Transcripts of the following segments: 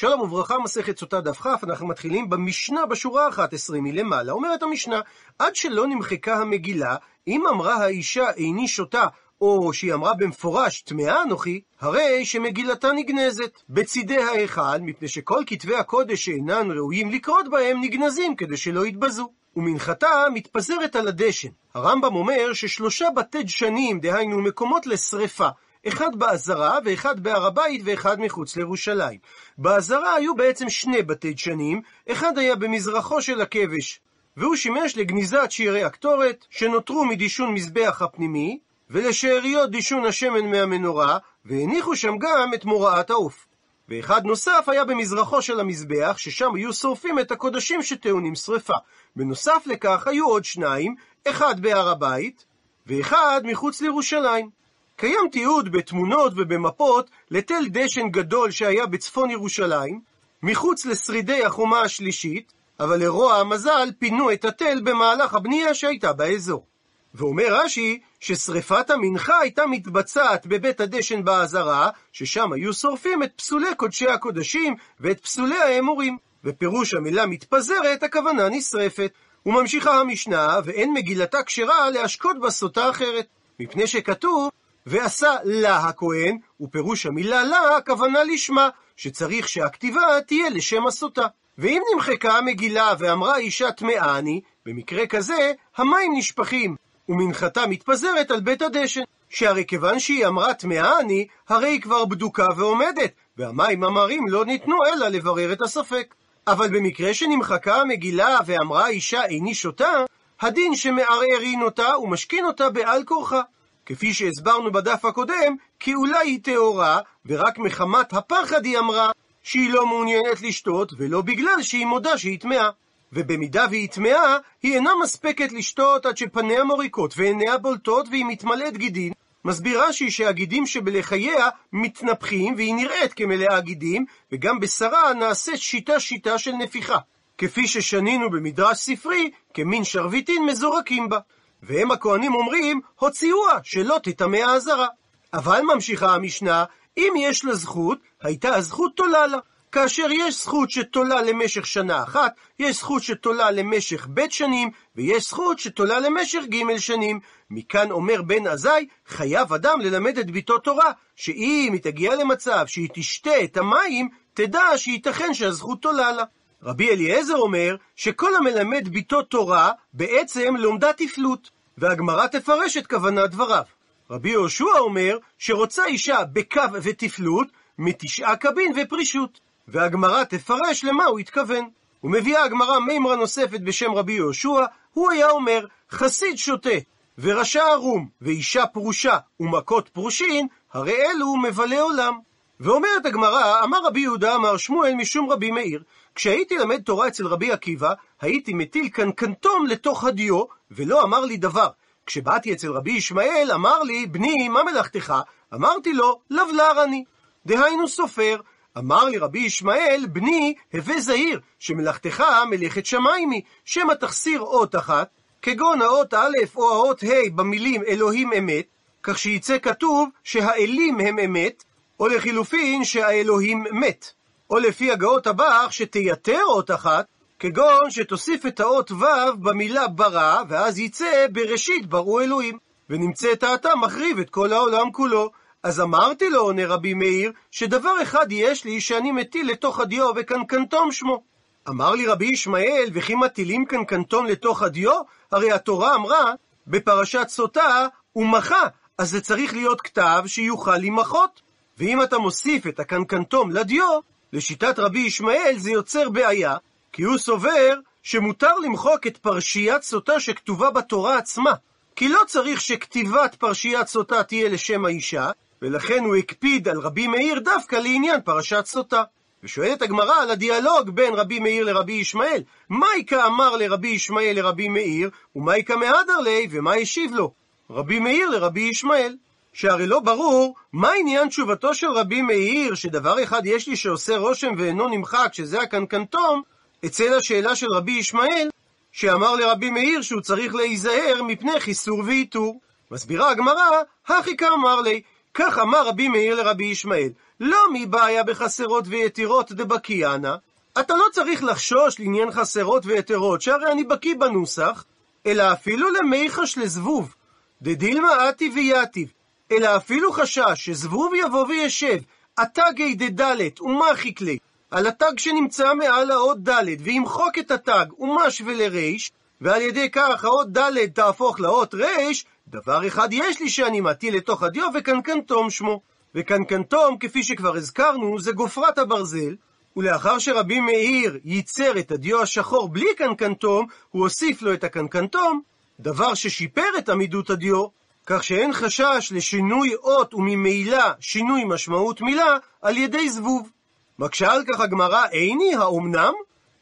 שלום וברכה, מסכת סוטה דף כ, אנחנו מתחילים במשנה בשורה ה-11 מלמעלה. אומרת המשנה, עד שלא נמחקה המגילה, אם אמרה האישה איני שותה, או שהיא אמרה במפורש, טמאה אנוכי, הרי שמגילתה נגנזת. בצידי ההיכל, מפני שכל כתבי הקודש שאינן ראויים לקרות בהם, נגנזים כדי שלא יתבזו. ומנחתה מתפזרת על הדשן. הרמב"ם אומר ששלושה בתי דשנים, דהיינו מקומות לשרפה, אחד בעזרה ואחד בהר הבית ואחד מחוץ לירושלים. בעזרה היו בעצם שני בתי דשנים, אחד היה במזרחו של הכבש, והוא שימש לגניזת שירי הקטורת, שנותרו מדישון מזבח הפנימי, ולשאריות דישון השמן מהמנורה, והניחו שם גם את מוראת העוף. ואחד נוסף היה במזרחו של המזבח, ששם היו שורפים את הקודשים שטעונים שרפה. בנוסף לכך היו עוד שניים, אחד בהר הבית, ואחד מחוץ לירושלים. קיים תיעוד בתמונות ובמפות לתל דשן גדול שהיה בצפון ירושלים, מחוץ לשרידי החומה השלישית, אבל לרוע המזל פינו את התל במהלך הבנייה שהייתה באזור. ואומר רש"י ששרפת המנחה הייתה מתבצעת בבית הדשן בעזרה, ששם היו שורפים את פסולי קודשי הקודשים ואת פסולי האמורים. ופירוש המילה מתפזרת, הכוונה נשרפת. וממשיכה המשנה, ואין מגילתה כשרה להשקות בסוטה אחרת. מפני שכתוב, ועשה לה הכהן, ופירוש המילה לה, הכוונה לשמה, שצריך שהכתיבה תהיה לשם הסוטה. ואם נמחקה המגילה ואמרה אישה טמאה אני, במקרה כזה, המים נשפכים, ומנחתה מתפזרת על בית הדשן. שהרי כיוון שהיא אמרה טמאה אני, הרי היא כבר בדוקה ועומדת, והמים המרים לא ניתנו אלא לברר את הספק. אבל במקרה שנמחקה המגילה ואמרה אישה איני שותה, הדין שמערערין אותה ומשכין אותה בעל כורחה. כפי שהסברנו בדף הקודם, כי אולי היא טהורה, ורק מחמת הפחד היא אמרה שהיא לא מעוניינת לשתות, ולא בגלל שהיא מודה שהיא טמאה. ובמידה והיא טמאה, היא אינה מספקת לשתות עד שפניה מוריקות ועיניה בולטות והיא מתמלאת גידין. מסביר רש"י שהגידים שבלחייה מתנפחים והיא נראית כמלאה גידים, וגם בשרה נעשית שיטה-שיטה של נפיחה. כפי ששנינו במדרש ספרי, כמין שרביטין מזורקים בה. והם הכהנים אומרים, הוציאוה, שלא תטמא האזהרה. אבל ממשיכה המשנה, אם יש לה זכות, הייתה הזכות תולה לה. כאשר יש זכות שתולה למשך שנה אחת, יש זכות שתולה למשך ב' שנים, ויש זכות שתולה למשך ג' שנים. מכאן אומר בן עזאי, חייב אדם ללמד את ביתו תורה, שאם היא תגיע למצב שהיא תשתה את המים, תדע שייתכן שהזכות תולה לה. רבי אליעזר אומר שכל המלמד ביתו תורה בעצם לומדה תפלות, והגמרא תפרש את כוונת דבריו. רבי יהושע אומר שרוצה אישה בקו ותפלות מתשעה קבין ופרישות, והגמרא תפרש למה הוא התכוון. ומביאה הגמרא מימרה נוספת בשם רבי יהושע, הוא היה אומר, חסיד שותה, ורשע ערום, ואישה פרושה, ומכות פרושין, הרי אלו מבלה עולם. ואומרת הגמרא, אמר רבי יהודה אמר שמואל משום רבי מאיר, כשהייתי למד תורה אצל רבי עקיבא, הייתי מטיל קנקנטום לתוך הדיו, ולא אמר לי דבר. כשבאתי אצל רבי ישמעאל, אמר לי, בני, מה מלאכתך? אמרתי לו, לבלר אני. דהיינו סופר. אמר לי רבי ישמעאל, בני, הווה זהיר, שמלאכתך מלאכת שמיים היא, שמא תחסיר אות אחת, כגון האות א' או האות ה' במילים אלוהים אמת, כך שיצא כתוב שהאלים הם אמת, או לחילופין שהאלוהים מת. או לפי הגאות הבח שתייתר אות אחת, כגון שתוסיף את האות ו' במילה ברא, ואז יצא בראשית בראו אלוהים, ונמצאת האטה מחריב את כל העולם כולו. אז אמרתי לו, עונה רבי מאיר, שדבר אחד יש לי שאני מטיל לתוך הדיו וקנקנטום שמו. אמר לי רבי ישמעאל, וכי מטילים קנקנטום לתוך הדיו? הרי התורה אמרה בפרשת סוטה, ומחה, אז זה צריך להיות כתב שיוכל למחות. ואם אתה מוסיף את הקנקנטום לדיו, לשיטת רבי ישמעאל זה יוצר בעיה, כי הוא סובר שמותר למחוק את פרשיית סוטה שכתובה בתורה עצמה, כי לא צריך שכתיבת פרשיית סוטה תהיה לשם האישה, ולכן הוא הקפיד על רבי מאיר דווקא לעניין פרשת סוטה. ושואלת הגמרא על הדיאלוג בין רבי מאיר לרבי ישמעאל. מייקה אמר לרבי ישמעאל לרבי מאיר, ומייקה מהדר לי, ומה השיב לו? רבי מאיר לרבי ישמעאל. שהרי לא ברור מה עניין תשובתו של רבי מאיר, שדבר אחד יש לי שעושה רושם ואינו נמחק, שזה הקנקנטום, אצל השאלה של רבי ישמעאל, שאמר לרבי מאיר שהוא צריך להיזהר מפני חיסור ואיתור. מסבירה הגמרא, הכי כאמר לי, כך אמר רבי מאיר לרבי ישמעאל, לא מבעיה בחסרות ויתירות דבקיאנה, אתה לא צריך לחשוש לעניין חסרות ויתרות, שהרי אני בקיא בנוסח, אלא אפילו למיחש לזבוב, דדילמה אתי ויתיב, אלא אפילו חשש שזבוב יבוא וישב, התגי דדלת ומחיק לי, על התג שנמצא מעל האות ד' וימחוק את התג ומש ולריש, ועל ידי כך האות ד' תהפוך לאות ריש, דבר אחד יש לי שאני מטיל לתוך הדיו וקנקנטום שמו. וקנקנטום, כפי שכבר הזכרנו, זה גופרת הברזל, ולאחר שרבי מאיר ייצר את הדיו השחור בלי קנקנטום, הוא הוסיף לו את הקנקנטום, דבר ששיפר את עמידות הדיו, כך שאין חשש לשינוי אות וממילא שינוי משמעות מילה על ידי זבוב. מקשה על כך הגמרא, איני האומנם?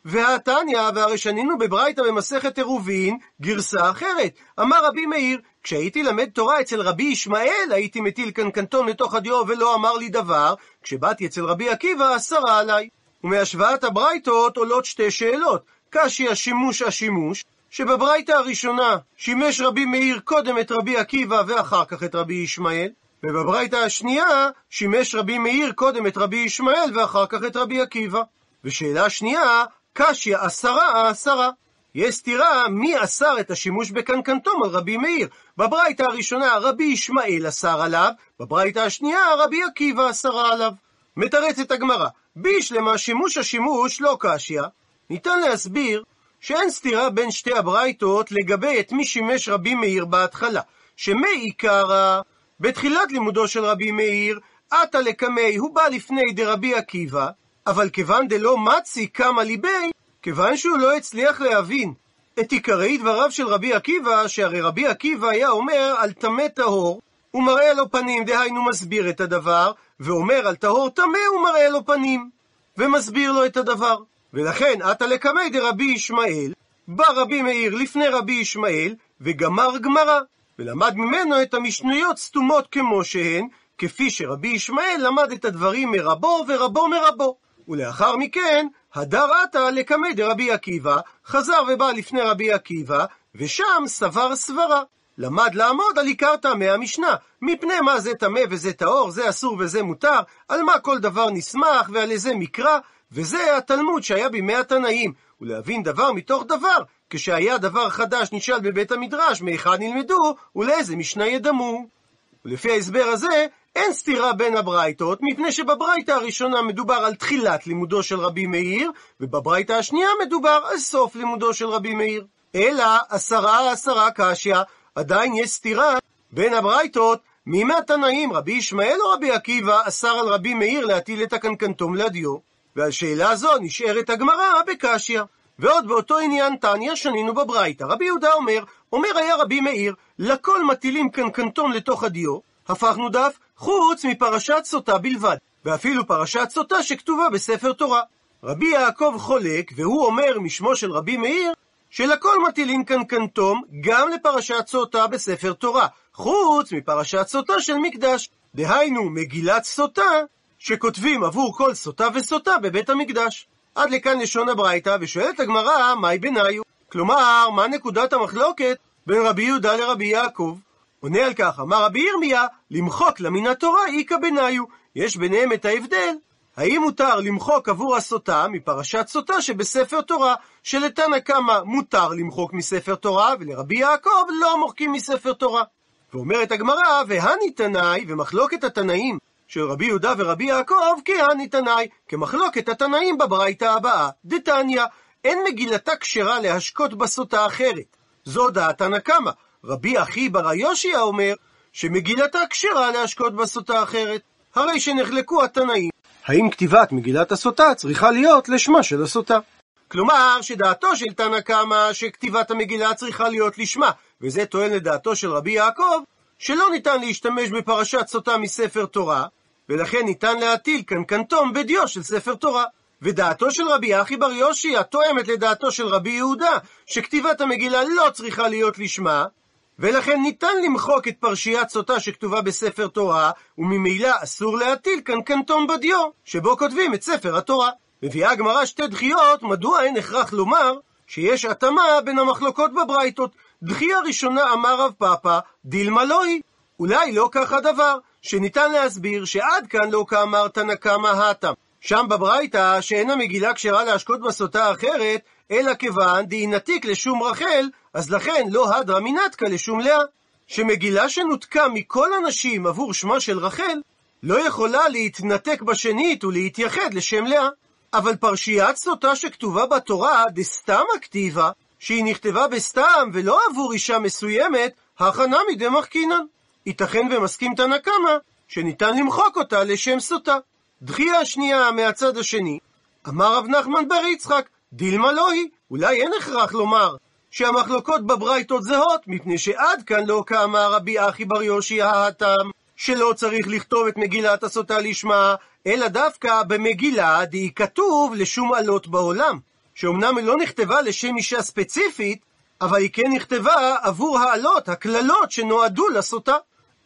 והתניא, והרי שנינו בברייתא במסכת עירובין, גרסה אחרת. אמר רבי מאיר, כשהייתי למד תורה אצל רבי ישמעאל, הייתי מטיל קנקנטון לתוך הדיו ולא אמר לי דבר, כשבאתי אצל רבי עקיבא, אסרה עליי. ומהשוואת הברייתות עולות שתי שאלות. קשי השימוש השימוש, שבברייתא הראשונה שימש רבי מאיר קודם את רבי עקיבא ואחר כך את רבי ישמעאל, ובברייתא השנייה שימש רבי מאיר קודם את רבי ישמעאל ואחר כך את רבי עקיבא. ושאלה שנייה, קשיא עשרה עשרה. יש סתירה מי אסר את השימוש בקנקנטום על רבי מאיר. בברייתא הראשונה רבי ישמעאל אסר עליו, בברייתא השנייה רבי עקיבא אסרה עליו. מתרצת הגמרא, בישלמה שימוש השימוש לא קשיא. ניתן להסביר שאין סתירה בין שתי הברייתות לגבי את מי שימש רבי מאיר בהתחלה. שמעיקרא, בתחילת לימודו של רבי מאיר, עתה לקמי, הוא בא לפני דרבי עקיבא, אבל כיוון דלא מצי קמא ליבי, כיוון שהוא לא הצליח להבין את עיקרי דבריו של רבי עקיבא, שהרי רבי עקיבא היה אומר על טמא טהור, הוא מראה לו פנים, דהיינו מסביר את הדבר, ואומר על טהור טמא הוא מראה לו פנים, ומסביר לו את הדבר. ולכן, עתה לקמי דרבי ישמעאל, בא רבי מאיר לפני רבי ישמעאל, וגמר גמרא, ולמד ממנו את המשניות סתומות כמו שהן, כפי שרבי ישמעאל למד את הדברים מרבו ורבו מרבו. ולאחר מכן, הדר עתה לקמי דרבי עקיבא, חזר ובא לפני רבי עקיבא, ושם סבר סברה. למד לעמוד על עיקר טעמי המשנה, מפני מה זה טמא וזה טהור, זה אסור וזה מותר, על מה כל דבר נסמך ועל איזה מקרא, וזה התלמוד שהיה בימי התנאים, ולהבין דבר מתוך דבר, כשהיה דבר חדש נשאל בבית המדרש, מהיכן נלמדו, ולאיזה משנה ידמו. ולפי ההסבר הזה, אין סתירה בין הברייתות, מפני שבברייתא הראשונה מדובר על תחילת לימודו של רבי מאיר, ובברייתא השנייה מדובר על סוף לימודו של רבי מאיר. אלא עשרה עשרה קשיא, עדיין יש סתירה בין הברייתות, מי מהתנאים, רבי ישמעאל או רבי עקיבא, אסר על רבי מאיר להטיל את הקנקנטום לדיו? ועל שאלה זו נשארת הגמרא בקשיא. ועוד באותו עניין תניא שנינו בברייתא. רבי יהודה אומר, אומר היה רבי מאיר, לכל מטילים קנקנטום לתוך הדיו, הפכנו דף, חוץ מפרשת סוטה בלבד, ואפילו פרשת סוטה שכתובה בספר תורה. רבי יעקב חולק, והוא אומר משמו של רבי מאיר, שלכל מטילים קנקנטום גם לפרשת סוטה בספר תורה, חוץ מפרשת סוטה של מקדש. דהיינו, מגילת סוטה, שכותבים עבור כל סוטה וסוטה בבית המקדש. עד לכאן לשון הברייתא, ושואלת הגמרא, מהי ביניו? כלומר, מה נקודת המחלוקת בין רבי יהודה לרבי יעקב? עונה על כך, אמר רבי ירמיה, למחוק לה מן התורה איכא ביניו. יש ביניהם את ההבדל. האם מותר למחוק עבור הסוטה מפרשת סוטה שבספר תורה, שלתנא קמא מותר למחוק מספר תורה, ולרבי יעקב לא מוחקים מספר תורה. ואומרת הגמרא, והני תנאי, ומחלוקת התנאים של רבי יהודה ורבי יעקב, כהני תנאי, כמחלוקת התנאים בברייתא הבאה. דתניא, אין מגילתה כשרה להשקות בסוטה אחרת. זו דעת תנא קמא. רבי אחי בר היושיע אומר שמגילתה כשרה להשקות בסוטה אחרת. הרי שנחלקו התנאים. האם כתיבת מגילת הסוטה צריכה להיות לשמה של הסוטה? כלומר, שדעתו של תנא קמא שכתיבת המגילה צריכה להיות לשמה, וזה טוען לדעתו של רבי יעקב, שלא ניתן להשתמש בפרשת סוטה מספר תורה, ולכן ניתן להטיל קנקנטום בדיו של ספר תורה. ודעתו של רבי אחי בר יושי התואמת לדעתו של רבי יהודה, שכתיבת המגילה לא צריכה להיות לשמה, ולכן ניתן למחוק את פרשיית סוטה שכתובה בספר תורה, וממילא אסור להטיל קנקנטום בדיו, שבו כותבים את ספר התורה. מביאה הגמרא שתי דחיות, מדוע אין הכרח לומר שיש התאמה בין המחלוקות בברייתות. דחייה ראשונה אמר רב פאפא, דילמה לא היא. אולי לא כך הדבר, שניתן להסביר שעד כאן לא כאמר תנא קמא הטם. שם בברייתא שאין המגילה כשרה להשקות בסוטה אחרת, אלא כיוון דהינתיק לשום רחל, אז לכן לא הדרא מנתקא לשום לאה. שמגילה שנותקה מכל הנשים עבור שמה של רחל, לא יכולה להתנתק בשנית ולהתייחד לשם לאה. אבל פרשיית סוטה שכתובה בתורה, דסתמא כתיבה, שהיא נכתבה בסתם ולא עבור אישה מסוימת, הכנה מדמחקינן. ייתכן ומסכים תנא קמא, שניתן למחוק אותה לשם סוטה. דחייה שנייה מהצד השני, אמר רב נחמן בר יצחק, דילמה לא היא, אולי אין הכרח לומר שהמחלוקות בברייתות זהות, מפני שעד כאן לא כאמר רבי אחי בר יושי ההתם, שלא צריך לכתוב את מגילת הסוטה לשמה, אלא דווקא במגילה די כתוב לשום עלות בעולם, שאומנם היא לא נכתבה לשם אישה ספציפית, אבל היא כן נכתבה עבור העלות, הקללות שנועדו לסוטה.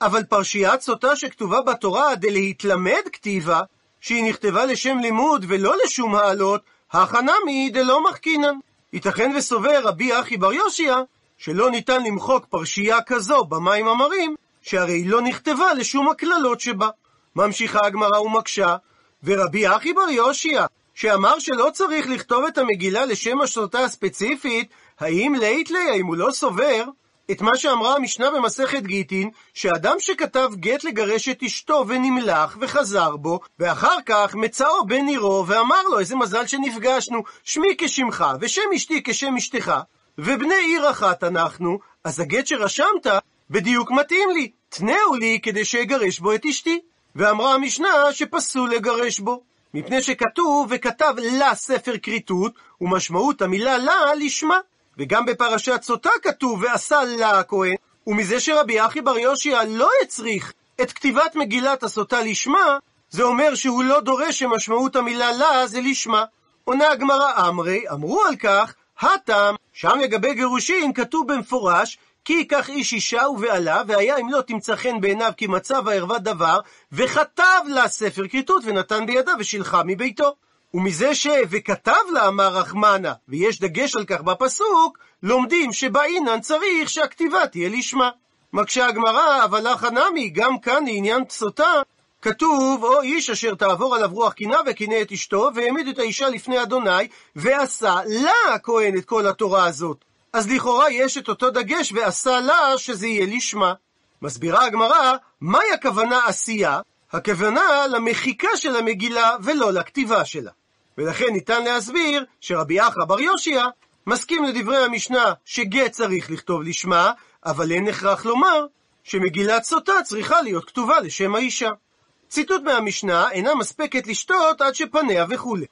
אבל פרשיית סוטה שכתובה בתורה דלהתלמד כתיבה, שהיא נכתבה לשם לימוד ולא לשום העלות, הכנמי דלא מחכינן. ייתכן וסובר רבי אחי בר יושיע, שלא ניתן למחוק פרשייה כזו במים המרים, שהרי היא לא נכתבה לשום הקללות שבה. ממשיכה הגמרא ומקשה, ורבי אחי בר יושיע, שאמר שלא צריך לכתוב את המגילה לשם השלטה הספציפית, האם לית לי, האם הוא לא סובר את מה שאמרה המשנה במסכת גיטין, שאדם שכתב גט לגרש את אשתו ונמלח וחזר בו, ואחר כך מצאו בן עירו ואמר לו, איזה מזל שנפגשנו, שמי כשמך ושם אשתי כשם אשתך, ובני עיר אחת אנחנו, אז הגט שרשמת בדיוק מתאים לי, תנאו לי כדי שאגרש בו את אשתי. ואמרה המשנה שפסול לגרש בו. מפני שכתוב וכתב לה ספר כריתות, ומשמעות המילה לה לשמה. וגם בפרשת סוטה כתוב ועשה לה הכהן, ומזה שרבי אחי בר יושיע לא הצריך את כתיבת מגילת הסוטה לשמה, זה אומר שהוא לא דורש שמשמעות המילה לה זה לשמה. עונה הגמרא אמרי, אמרו על כך, הטעם, שם לגבי גירושין כתוב במפורש כי ייקח איש אישה ובעלה, והיה אם לא תמצא חן בעיניו כי מצא וערווה דבר, וכתב לה ספר כריתות ונתן בידה ושילחה מביתו. ומזה ש... וכתב לה אמר רחמנה, ויש דגש על כך בפסוק, לומדים שבעינן צריך שהכתיבה תהיה לשמה. מקשה הגמרא, אבל לך נמי, גם כאן לעניין פסותה, כתוב, או איש אשר תעבור עליו רוח קינה וקינא את אשתו, והעמיד את האישה לפני אדוני, ועשה לה הכהן את כל התורה הזאת. אז לכאורה יש את אותו דגש ועשה לה שזה יהיה לשמה. מסבירה הגמרא, מהי הכוונה עשייה? הכוונה למחיקה של המגילה ולא לכתיבה שלה. ולכן ניתן להסביר שרבי אחא בר יושיע מסכים לדברי המשנה שגט צריך לכתוב לשמה, אבל אין הכרח לומר שמגילת סוטה צריכה להיות כתובה לשם האישה. ציטוט מהמשנה אינה מספקת לשתות עד שפניה וכולי.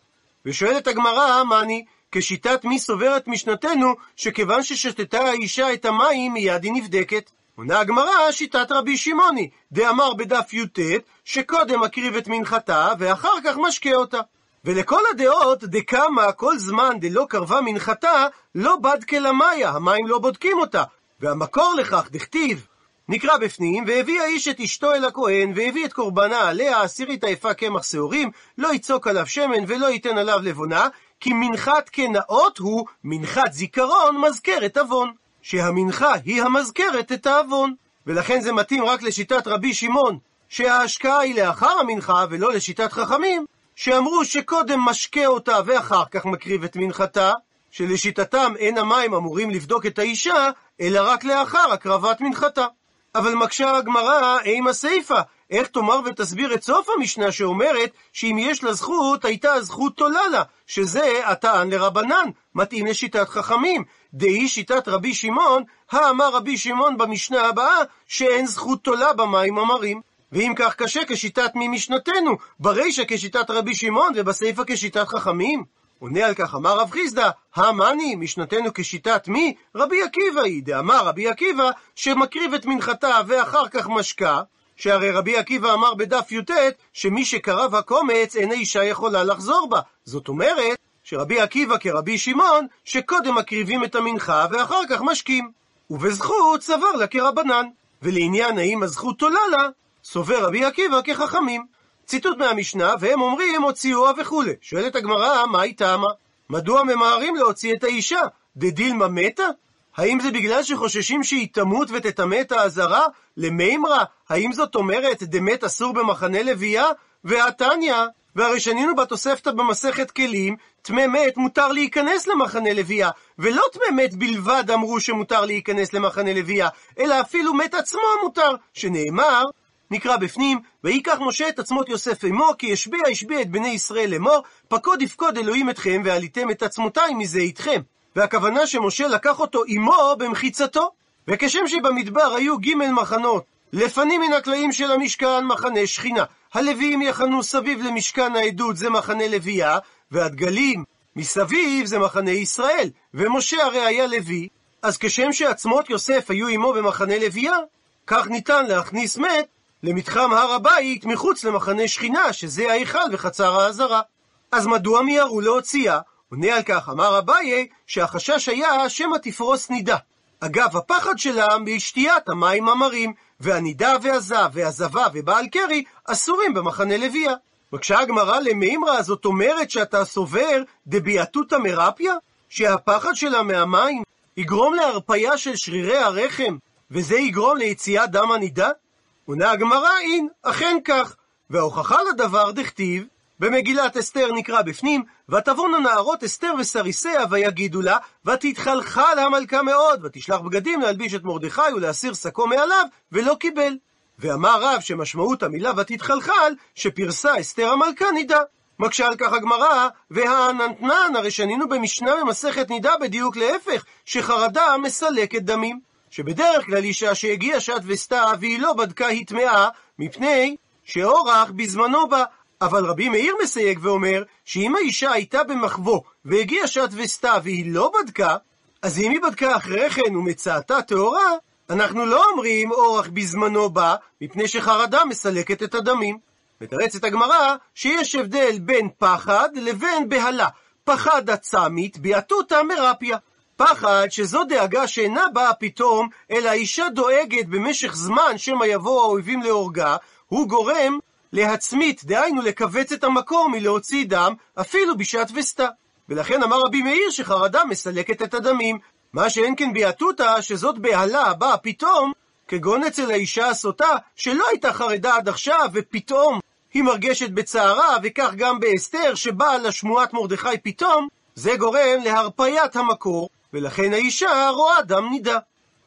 ושואלת הגמרא, מאני, כשיטת מי סוברת משנתנו, שכיוון ששתתה האישה את המים, מיד היא נבדקת. עונה הגמרא, שיטת רבי שמעוני, דאמר בדף י"ט, שקודם מקריב את מנחתה, ואחר כך משקה אותה. ולכל הדעות, דקמה כל זמן דלא קרבה מנחתה, לא בד כלמיה, המים לא בודקים אותה. והמקור לכך, דכתיב, נקרא בפנים, והביא האיש את אשתו אל הכהן, והביא את קורבנה עליה, עשירית היפה קמח שעורים, לא יצוק עליו שמן ולא ייתן עליו לבונה, כי מנחת כנאות הוא מנחת זיכרון מזכרת עוון. שהמנחה היא המזכרת את העוון. ולכן זה מתאים רק לשיטת רבי שמעון, שההשקעה היא לאחר המנחה ולא לשיטת חכמים, שאמרו שקודם משקה אותה ואחר כך מקריב את מנחתה, שלשיטתם אין המים אמורים לבדוק את האישה, אלא רק לאחר הקרבת מנחתה. אבל מקשה הגמרא עם הסיפא, איך תאמר ותסביר את סוף המשנה שאומרת שאם יש לה זכות, הייתה הזכות תולה לה, שזה הטען לרבנן, מתאים לשיטת חכמים. דהי שיטת רבי שמעון, האמר רבי שמעון במשנה הבאה, שאין זכות תולה במים המרים. ואם כך קשה כשיטת מי משנתנו, ברישא כשיטת רבי שמעון ובסיפא כשיטת חכמים? עונה על כך אמר רב חיסדא, המאני, משנתנו כשיטת מי? רבי עקיבא היא, דאמר רבי עקיבא, שמקריב את מנחתה ואחר כך משקה, שהרי רבי עקיבא אמר בדף י"ט, שמי שקרב הקומץ אין האישה יכולה לחזור בה. זאת אומרת, שרבי עקיבא כרבי שמעון, שקודם מקריבים את המנחה ואחר כך משקים. ובזכות סבר לה כרבנן. ולעניין האם הזכות עולה לה, סובר רבי עקיבא כחכמים. ציטוט מהמשנה, והם אומרים הוציאוה וכולי. שואלת הגמרא, מה היא טעמה? מדוע ממהרים להוציא את האישה? דדילמה מתה? האם זה בגלל שחוששים שהיא תמות ותטמא את העזרה? למימרא, האם זאת אומרת דמת אסור במחנה לוויה? והתניא, והרי שנינו בתוספתא במסכת כלים, טמא מת מותר להיכנס למחנה לוויה, ולא טמא מת בלבד אמרו שמותר להיכנס למחנה לוויה, אלא אפילו מת עצמו מותר, שנאמר, נקרא בפנים, ויקח משה את עצמות יוסף עמו, כי השביע השביע את בני ישראל לאמור, פקוד יפקוד אלוהים אתכם, ועליתם את עצמותיי מזה איתכם. והכוונה שמשה לקח אותו עמו במחיצתו. וכשם שבמדבר היו ג' מחנות, לפנים מן הקלעים של המשכן מחנה שכינה, הלוויים יחנו סביב למשכן העדות זה מחנה לוויה, והדגלים מסביב זה מחנה ישראל, ומשה הרי היה לוי, אז כשם שעצמות יוסף היו עמו במחנה לוויה, כך ניתן להכניס מת למתחם הר הבית מחוץ למחנה שכינה, שזה ההיכל וחצר העזרה. אז מדוע מיהרו להוציאה? עונה על כך, אמר אביי, שהחשש היה שמא תפרוס נידה. אגב, הפחד שלה משתיית המים המרים, והנידה והזב והזבה ובעל קרי אסורים במחנה לוויה. מקשה הגמרא למימרא, זאת אומרת שאתה סובר דביעתותא מרפיה? שהפחד שלה מהמים יגרום להרפיה של שרירי הרחם, וזה יגרום ליציאת דם הנידה? עונה הגמרא, אין, אכן כך. וההוכחה לדבר דכתיב, במגילת אסתר נקרא בפנים, ותבונו נערות אסתר וסריסיה ויגידו לה, ותתחלחל המלכה מאוד, ותשלח בגדים להלביש את מרדכי ולהסיר שקו מעליו, ולא קיבל. ואמר רב שמשמעות המילה ותתחלחל, שפרסה אסתר המלכה נידה. מקשה על כך הגמרא, והעננתנן, הרי שנינו במשנה במסכת נידה בדיוק להפך, שחרדה מסלקת דמים. שבדרך כלל אישה שהגיעה שעת וסתה והיא לא בדקה היא טמאה, מפני שאורח בזמנו בה. אבל רבי מאיר מסייג ואומר, שאם האישה הייתה במחבוא והגיעה שעת וסתה והיא לא בדקה, אז אם היא בדקה אחרי כן ומצאתה טהורה, אנחנו לא אומרים אורח בזמנו בא, מפני שחרדה מסלקת את הדמים. מתרצת הגמרא שיש הבדל בין פחד לבין בהלה. פחד עצמית ביעתותא מרפיה. פחד שזו דאגה שאינה באה פתאום, אלא האישה דואגת במשך זמן שמא יבואו האויבים להורגה, הוא גורם להצמית, דהיינו לכווץ את המקום מלהוציא דם, אפילו בשעת וסתה. ולכן אמר רבי מאיר שחרדה מסלקת את הדמים. מה שאין כן ביעתותא, שזאת בהלה באה פתאום, כגון אצל האישה הסוטה, שלא הייתה חרדה עד עכשיו, ופתאום היא מרגשת בצערה, וכך גם באסתר, שבאה לה שמועת מרדכי פתאום, זה גורם להרפיית המקור, ולכן האישה רואה דם נידה.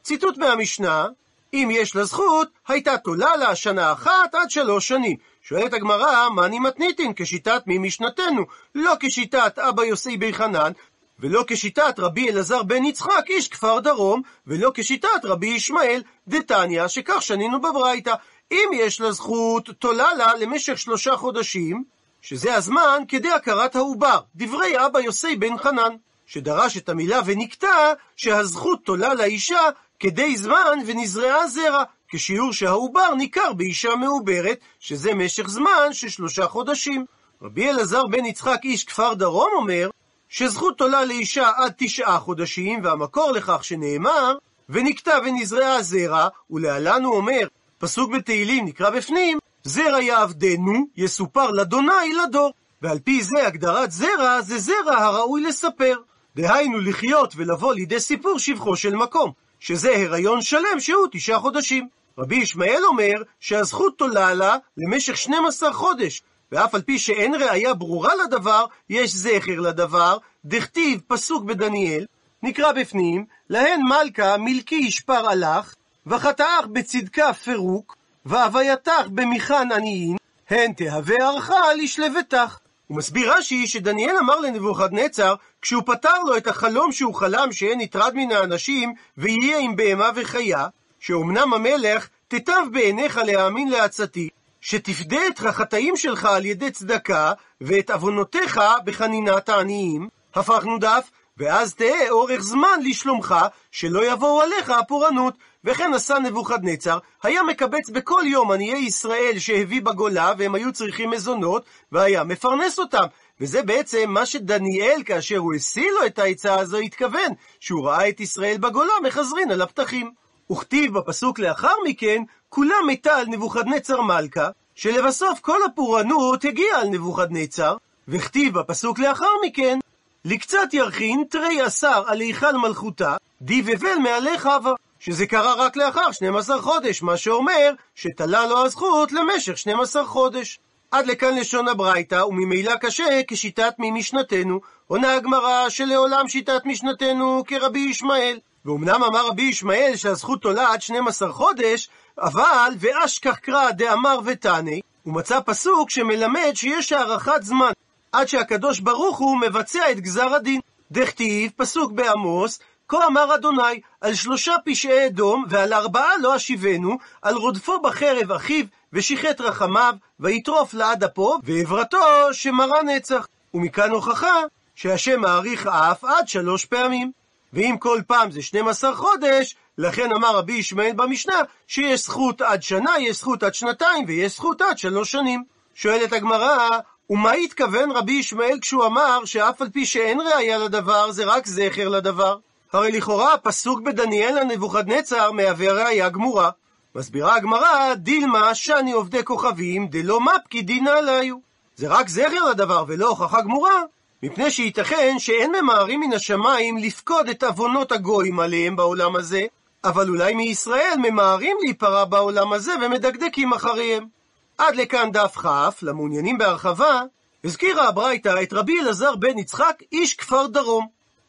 ציטוט מהמשנה, אם יש לה זכות, הייתה תולה לה שנה אחת עד שלוש שנים. שואלת הגמרא, מאני מתניתין, כשיטת מי משנתנו? לא כשיטת אבא יוסי בי חנן, ולא כשיטת רבי אלעזר בן יצחק, איש כפר דרום, ולא כשיטת רבי ישמעאל דתניא, שכך שנינו בברייתא. אם יש לה זכות, תולה לה למשך שלושה חודשים, שזה הזמן כדי הכרת העובר, דברי אבא יוסי בן חנן. שדרש את המילה ונקטע, שהזכות תולה לאישה כדי זמן ונזרעה זרע, כשיעור שהעובר ניכר באישה מעוברת, שזה משך זמן של שלושה חודשים. רבי אלעזר בן יצחק איש כפר דרום אומר, שזכות תולה לאישה עד תשעה חודשים, והמקור לכך שנאמר, ונקטע ונזרעה זרע, ולהלן הוא אומר, פסוק בתהילים נקרא בפנים, זרע יעבדנו, יסופר לאדוני לדור. ועל פי זה הגדרת זרע, זה זרע הראוי לספר. דהיינו לחיות ולבוא לידי סיפור שבחו של מקום, שזה הריון שלם שהוא תשעה חודשים. רבי ישמעאל אומר שהזכות תולה לה למשך 12 חודש, ואף על פי שאין ראייה ברורה לדבר, יש זכר לדבר, דכתיב פסוק בדניאל, נקרא בפנים, להן מלכה מלכי ישפר הלך, וחטאך בצדקה פירוק, והווייתך במיכן עניים, הן תהווה ערכה לשלוותך. הוא מסביר רש"י שדניאל אמר לנבוכדנצר, כשהוא פתר לו את החלום שהוא חלם שאין נטרד מן האנשים, ויהיה עם בהמה וחיה, שאומנם המלך תטב בעיניך להאמין לעצתי, שתפדה את החטאים שלך על ידי צדקה, ואת עוונותיך בחנינת העניים, הפכנו דף, ואז תהא אורך זמן לשלומך, שלא יבואו עליך הפורענות. וכן עשה נבוכדנצר, היה מקבץ בכל יום עניי ישראל שהביא בגולה, והם היו צריכים מזונות, והיה מפרנס אותם. וזה בעצם מה שדניאל, כאשר הוא השיא לו את העצה הזו, התכוון, שהוא ראה את ישראל בגולה מחזרין על הפתחים. וכתיב בפסוק לאחר מכן, כולה מתה על נבוכדנצר מלכה, שלבסוף כל הפורענות הגיעה על נבוכדנצר, וכתיב בפסוק לאחר מכן, לקצת ירחין תרי עשר על היכל מלכותה, די ובל מעלי חווה. שזה קרה רק לאחר 12 חודש, מה שאומר שתלה לו הזכות למשך 12 חודש. עד לכאן לשון הברייתא, וממילא קשה כשיטת ממשנתנו. עונה הגמרא שלעולם שיטת משנתנו כרבי ישמעאל. ואומנם אמר רבי ישמעאל שהזכות עולה עד 12 חודש, אבל ואשכח קרא דאמר ותנא, הוא מצא פסוק שמלמד שיש הארכת זמן, עד שהקדוש ברוך הוא מבצע את גזר הדין. דכתיב, פסוק בעמוס, כה אמר אדוני, על שלושה פשעי אדום, ועל ארבעה לא אשיבנו, על רודפו בחרב אחיו, ושיחת רחמיו, ויטרוף לעד אפו, ועברתו שמרה נצח. ומכאן הוכחה שהשם מאריך אף עד שלוש פעמים. ואם כל פעם זה 12 חודש, לכן אמר רבי ישמעאל במשנה, שיש זכות עד שנה, יש זכות עד שנתיים, ויש זכות עד שלוש שנים. שואלת הגמרא, ומה התכוון רבי ישמעאל כשהוא אמר שאף על פי שאין ראייה לדבר, זה רק זכר לדבר? הרי לכאורה הפסוק בדניאל על נבוכדנצר מהווה ראייה גמורה. מסבירה הגמרא, דילמה שאני עובדי כוכבים, דלא מפקי דינא עליו. זה רק זכר לדבר ולא הוכחה גמורה, מפני שייתכן שאין ממהרים מן השמיים לפקוד את עוונות הגויים עליהם בעולם הזה, אבל אולי מישראל ממהרים להיפרע בעולם הזה ומדקדקים אחריהם. עד לכאן דף כ, למעוניינים בהרחבה, הזכירה הברייתא את רבי אלעזר בן יצחק, איש כפר דרום.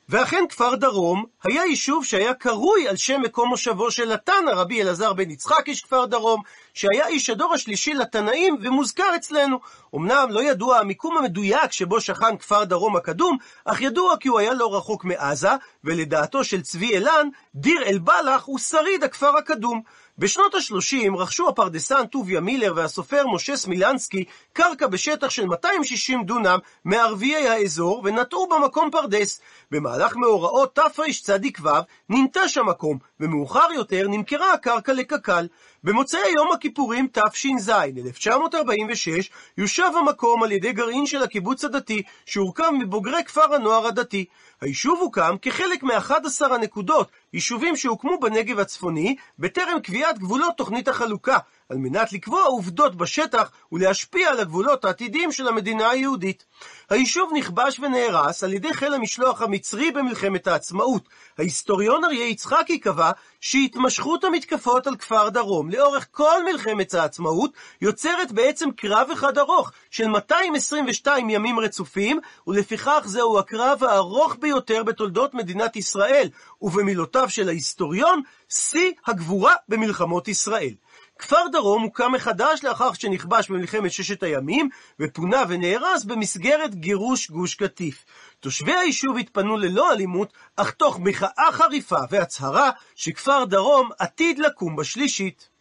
ואכן כפר דרום היה יישוב שהיה קרוי על שם מקום מושבו של התנא רבי אלעזר בן יצחק איש כפר דרום, שהיה איש הדור השלישי לתנאים ומוזכר אצלנו. אמנם לא ידוע המיקום המדויק שבו שכן כפר דרום הקדום, אך ידוע כי הוא היה לא רחוק מעזה, ולדעתו של צבי אילן, דיר אל-בלח הוא שריד הכפר הקדום. בשנות ה-30 רכשו הפרדסן טוביה מילר והסופר משה סמילנסקי קרקע בשטח של 260 דונם מערביי האזור ונטעו במקום פרדס. במהלך מאורעות תרצ"ו ננטש המקום, ומאוחר יותר נמכרה הקרקע לקק"ל. במוצאי יום הכיפורים תש"ז, 1946, יושב המקום על ידי גרעין של הקיבוץ הדתי, שהורכב מבוגרי כפר הנוער הדתי. היישוב הוקם כחלק מ-11 הנקודות, יישובים שהוקמו בנגב הצפוני, בטרם קביעת גבולות תוכנית החלוקה, על מנת לקבוע עובדות בשטח ולהשפיע על הגבולות העתידיים של המדינה היהודית. היישוב נכבש ונהרס על ידי חיל המשלוח המצרי במלחמת העצמאות. ההיסטוריון אריה יצחקי קבע שהתמשכות המתקפות על כפר דרום לאורך כל מלחמת העצמאות יוצרת בעצם קרב אחד ארוך של 222 ימים רצופים, ולפיכך זהו הקרב הארוך ביותר בתולדות מדינת ישראל, ובמילותיו של ההיסטוריון, שיא הגבורה במלחמות ישראל. כפר דרום הוקם מחדש לאחר שנכבש במלחמת ששת הימים, ופונה ונהרס במסגרת גירוש גוש קטיף. תושבי היישוב התפנו ללא אלימות, אך תוך מחאה חריפה והצהרה שכפר דרום עתיד לקום בשלישית.